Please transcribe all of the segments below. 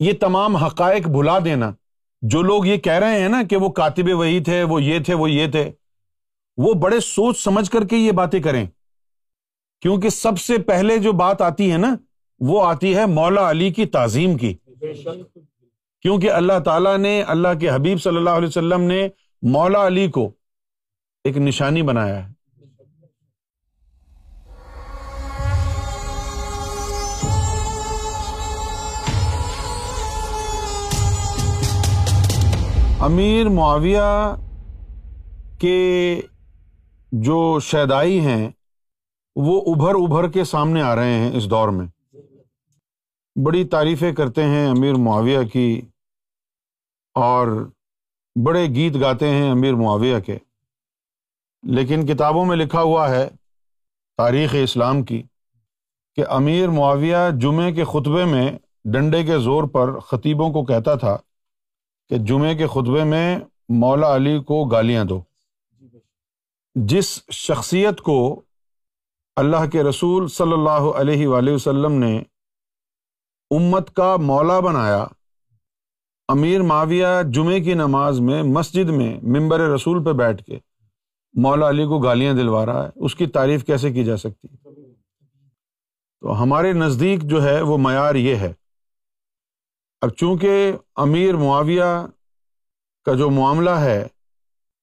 یہ تمام حقائق بھلا دینا۔ جو لوگ یہ کہہ رہے ہیں نا کہ وہ کاتب وہی تھے، وہ یہ تھے، وہ یہ تھے، وہ بڑے سوچ سمجھ کر کے یہ باتیں کریں۔ کیونکہ سب سے پہلے جو بات آتی ہے نا، وہ آتی ہے مولا علی کی تعظیم کی۔ کیونکہ اللہ تعالیٰ نے، اللہ کے حبیب صلی اللہ علیہ وسلم نے مولا علی کو ایک نشانی بنایا ہے۔ امیر معاویہ کے جو شیدائی ہیں، وہ ابھر ابھر کے سامنے آ رہے ہیں اس دور میں۔ بڑی تعریفیں کرتے ہیں امیر معاویہ کی اور بڑے گیت گاتے ہیں امیر معاویہ کے۔ لیکن کتابوں میں لکھا ہوا ہے تاریخ اسلام کی کہ امیر معاویہ جمعے کے خطبے میں ڈنڈے کے زور پر خطیبوں کو کہتا تھا کہ جمعے کے خطبے میں مولا علی کو گالیاں دو۔ جس شخصیت کو اللہ کے رسول صلی اللہ علیہ وآلہ وسلم نے امت کا مولا بنایا، امیر معاویہ جمعے کی نماز میں مسجد میں ممبر رسول پہ بیٹھ کے مولا علی کو گالیاں دلوا رہا ہے، اس کی تعریف کیسے کی جا سکتی؟ تو ہمارے نزدیک جو ہے وہ معیار یہ ہے۔ اب چونکہ امیر معاویہ کا جو معاملہ ہے،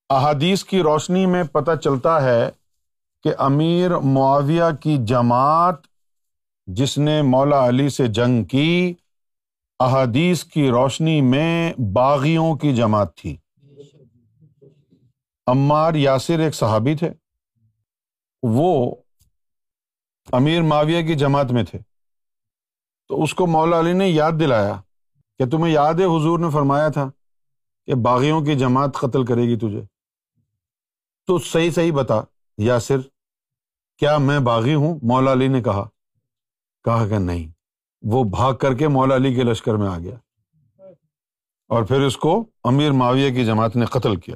احادیث کی روشنی میں پتہ چلتا ہے کہ امیر معاویہ کی جماعت جس نے مولا علی سے جنگ کی، احادیث کی روشنی میں باغیوں کی جماعت تھی۔ عمار یاسر ایک صحابی تھے۔ وہ امیر معاویہ کی جماعت میں تھے۔ تو اس کو مولا علی نے یاد دلایا۔ کہ تمہیں یاد ہے حضور نے فرمایا تھا کہ باغیوں کی جماعت قتل کرے گی تجھے؟ تو صحیح صحیح بتا، یاسر، کیا میں باغی ہوں؟ مولا علی نے کہا۔ کہا کہ نہیں، وہ بھاگ کر کے مولا علی کے لشکر میں آ گیا۔ اور پھر اس کو امیر معاویہ کی جماعت نے قتل کیا۔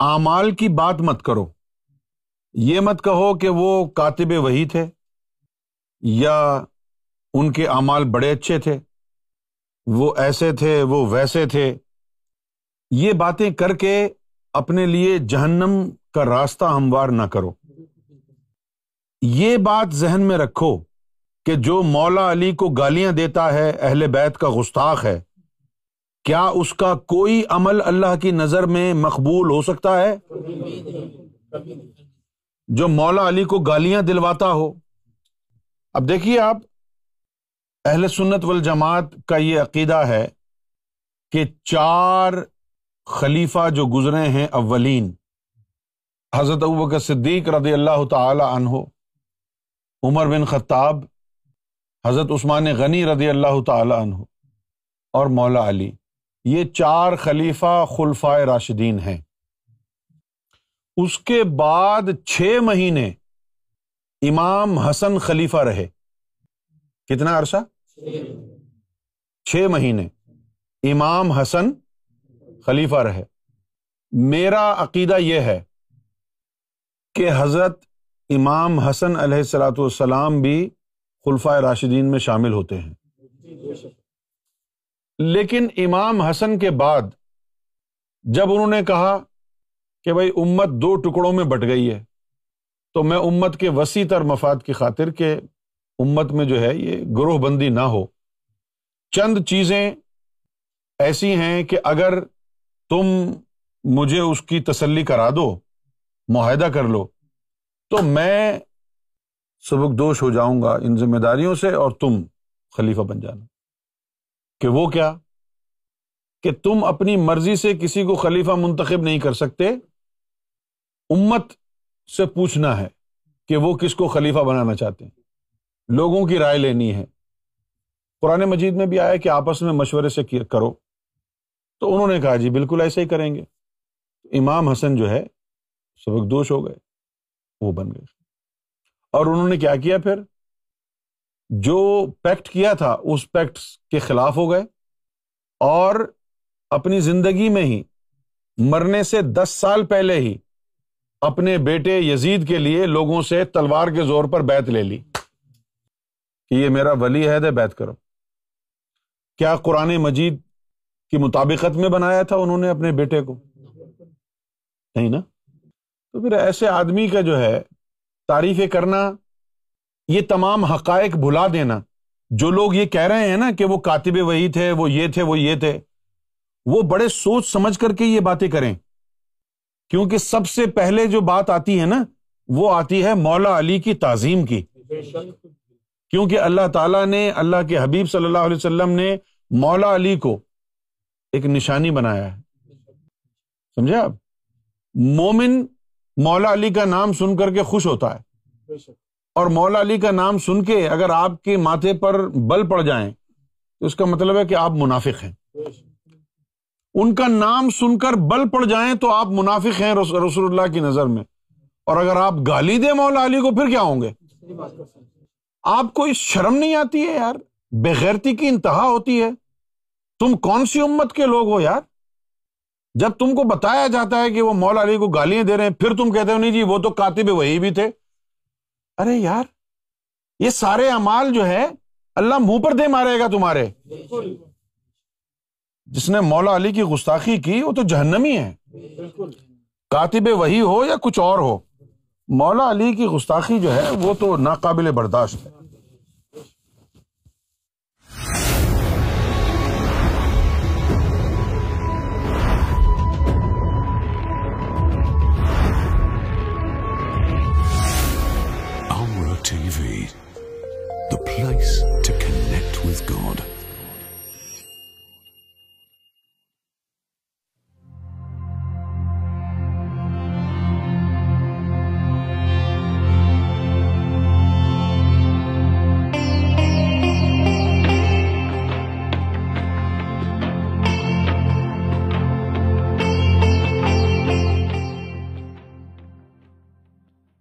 اعمال کی بات مت کرو۔ یہ مت کہو کہ وہ کاتب وہی تھے یا ان کے اعمال بڑے اچھے تھے۔ وہ ایسے تھے، وہ ویسے تھے۔ یہ باتیں کر کے اپنے لیے جہنم کا راستہ ہموار نہ کرو۔ یہ بات ذہن میں رکھو کہ جو مولا علی کو گالیاں دیتا ہے، اہل بیت کا گستاخ ہے۔ کیا اس کا کوئی عمل اللہ کی نظر میں مقبول ہو سکتا ہے؟ جو مولا علی کو گالیاں دلواتا ہو۔ اب دیکھیے آپ اہل سنت والجماعت کا یہ عقیدہ ہے کہ چار خلیفہ جو گزرے ہیں اولین، حضرت ابوبکر صدیق رضی اللہ تعالی عنہ، عمر بن خطاب، حضرت عثمان غنی رضی اللہ تعالی عنہ اور مولا علی۔ یہ چار خلیفہ خلفائے راشدین ہیں۔ اس کے بعد چھ مہینے امام حسن خلیفہ رہے۔ کتنا عرصہ؟ چھ مہینے امام حسن خلیفہ رہے۔ میرا عقیدہ یہ ہے کہ حضرت امام حسن علیہ السلاۃ والسلام بھی خلفۂ راشدین میں شامل ہوتے ہیں۔ لیکن امام حسن کے بعد جب انہوں نے کہا کہ بھائی امت دو ٹکڑوں میں بٹ گئی ہے، تو میں امت کے وسیع تر مفاد کی خاطر کہ امت میں جو ہے یہ گروہ بندی نہ ہو۔ چند چیزیں ایسی ہیں کہ اگر تم مجھے اس کی تسلی کرا دو، معاہدہ کر لو، تو میں سبک دوش ہو جاؤں گا ان ذمہ داریوں سے اور تم خلیفہ بن جانا۔ کہ وہ کیا؟ کہ تم اپنی مرضی سے کسی کو خلیفہ منتخب نہیں کر سکتے۔ امت سے پوچھنا ہے کہ وہ کس کو خلیفہ بنانا چاہتے ہیں۔ لوگوں کی رائے لینی ہے۔ قرآن مجید میں بھی آیا کہ آپس میں مشورے سے کرو۔ تو انہوں نے کہا جی بالکل ایسے ہی کریں گے۔ امام حسن جو ہے، سبق دوش ہو گئے۔ وہ بن گئے۔ اور انہوں نے کیا کیا پھر؟ جو پیکٹ کیا تھا، اس پیکٹ کے خلاف ہو گئے۔ اور اپنی زندگی میں ہی، مرنے سے دس سال پہلے ہی، اپنے بیٹے یزید کے لیے لوگوں سے تلوار کے زور پر بیت لے لی۔ کہ یہ میرا ولی ہے، دے بیت کرو۔ کیا قرآن مجید کی مطابقت میں بنایا تھا انہوں نے اپنے بیٹے کو؟ نہیں نا؟ تو پھر ایسے آدمی کا جو ہے تعریفیں کرنا، یہ تمام حقائق بھلا دینا۔ جو لوگ یہ کہہ رہے ہیں نا کہ وہ کاتب وہی تھے، وہ یہ تھے، وہ یہ تھے، وہ بڑے سوچ سمجھ کر کے یہ باتیں کریں۔ کیونکہ سب سے پہلے جو بات آتی ہے نا، وہ آتی ہے مولا علی کی تعظیم کی۔ کیونکہ اللہ تعالیٰ نے اللہ کے حبیب صلی اللہ علیہ وسلم نے مولا علی کو ایک نشانی بنایا ہے۔ سمجھے آپ؟ مومن مولا علی کا نام سن کر کے خوش ہوتا ہے۔ اور مولا علی کا نام سن کے اگر آپ کے ماتھے پر بل پڑ جائیں تو اس کا مطلب ہے کہ آپ منافق ہیں۔ ان کا نام سن کر بل پڑ جائیں تو آپ منافق ہیں رسول اللہ کی نظر میں۔ اور اگر آپ گالی دیں مولا علی کو پھر کیا ہوں گے؟ آپ کو اس شرم نہیں آتی ہے یار؟ بےغیرتی کی انتہا ہوتی ہے۔ تم کون سی امت کے لوگ ہو یار؟ جب تم کو بتایا جاتا ہے کہ وہ مولا علی کو گالیاں دے رہے ہیں پھر تم کہتے ہو نہیں جی وہ تو کاتب وہی بھی تھے۔ ارے یار یہ سارے امال جو ہے اللہ منہ پر دے مارے گا تمہارے۔ جس نے مولا علی کی گستاخی کی وہ تو جہنمی ہے۔ کاتب وہی ہو یا کچھ اور ہو؟ مولا علی کی گستاخی جو ہے وہ تو ناقابل برداشت ہے ٹی وی دا پلیس ٹو کنیکٹ.